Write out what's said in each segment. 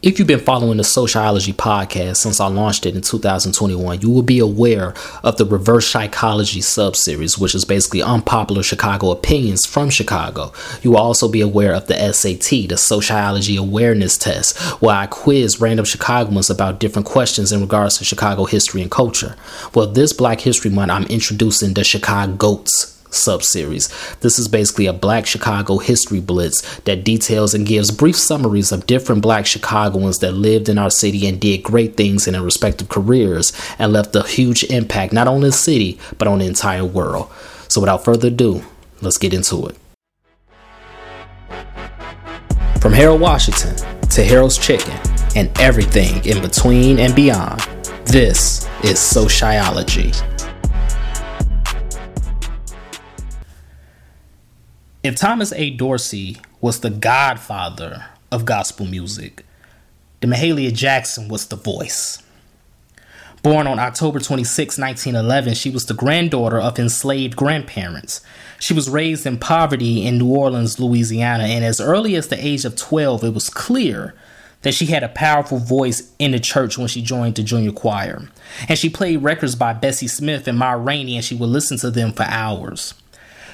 If you've been following the Sociology podcast since I launched it in 2021, you will be aware of the reverse psychology subseries, which is basically unpopular Chicago opinions from Chicago. You will also be aware of the SAT, the Sociology Awareness Test, where I quiz random Chicagoans about different questions in regards to Chicago history and culture. Well, this Black History Month, I'm introducing the ChicaGOATS subseries. This is basically a Black Chicago history blitz that details and gives brief summaries of different Black Chicagoans that lived in our city and did great things in their respective careers and left a huge impact not only on the city but on the entire world. So without further ado, let's get into it. From Harold Washington to Harold's Chicken and everything in between and beyond, this is Sociology. If Thomas A. Dorsey was the godfather of gospel music, then Mahalia Jackson was the voice. Born on October 26, 1911, she was the granddaughter of enslaved grandparents. She was raised in poverty in New Orleans, Louisiana, and as early as the age of 12, it was clear that she had a powerful voice in the church when she joined the junior choir. And she played records by Bessie Smith and Ma Rainey, and she would listen to them for hours.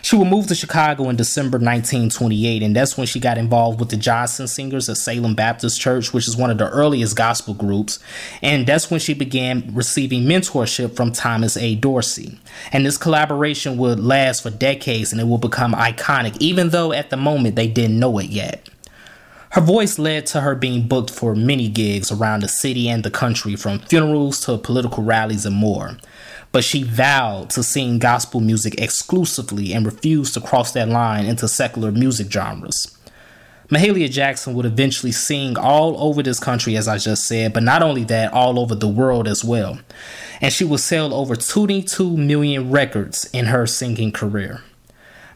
She would move to Chicago in December 1928, and that's when she got involved with the Johnson Singers of Salem Baptist Church, which is one of the earliest gospel groups. And that's when she began receiving mentorship from Thomas A. Dorsey. And this collaboration would last for decades and it will become iconic, even though at the moment they didn't know it yet. Her voice led to her being booked for many gigs around the city and the country, from funerals to political rallies and more but she vowed to sing gospel music exclusively and refused to cross that line into secular music genres. Mahalia Jackson would eventually sing all over this country, as I just said, but not only that, all over the world as well. And she would sell over 22 million records in her singing career.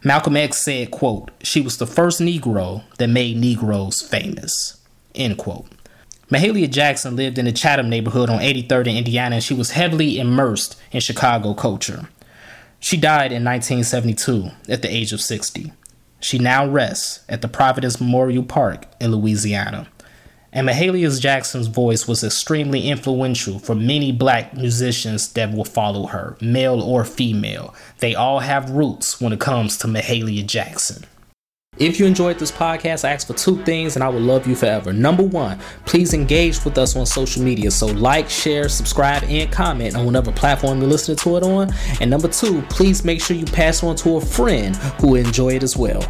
Malcolm X said, quote, she was the first Negro that made Negroes famous, end quote. Mahalia Jackson lived in the Chatham neighborhood on 83rd in Indiana, and she was heavily immersed in Chicago culture. She died in 1972 at the age of 60. She now rests at the Providence Memorial Park in Louisiana. And Mahalia Jackson's voice was extremely influential for many black musicians that will follow her, male or female. They all have roots when it comes to Mahalia Jackson. If you enjoyed this podcast, I ask for two things and I will love you forever. Number one, please engage with us on social media. So, like, share, subscribe, and comment on whatever platform you're listening to it on. And number two, please make sure you pass on to a friend who will enjoy it as well.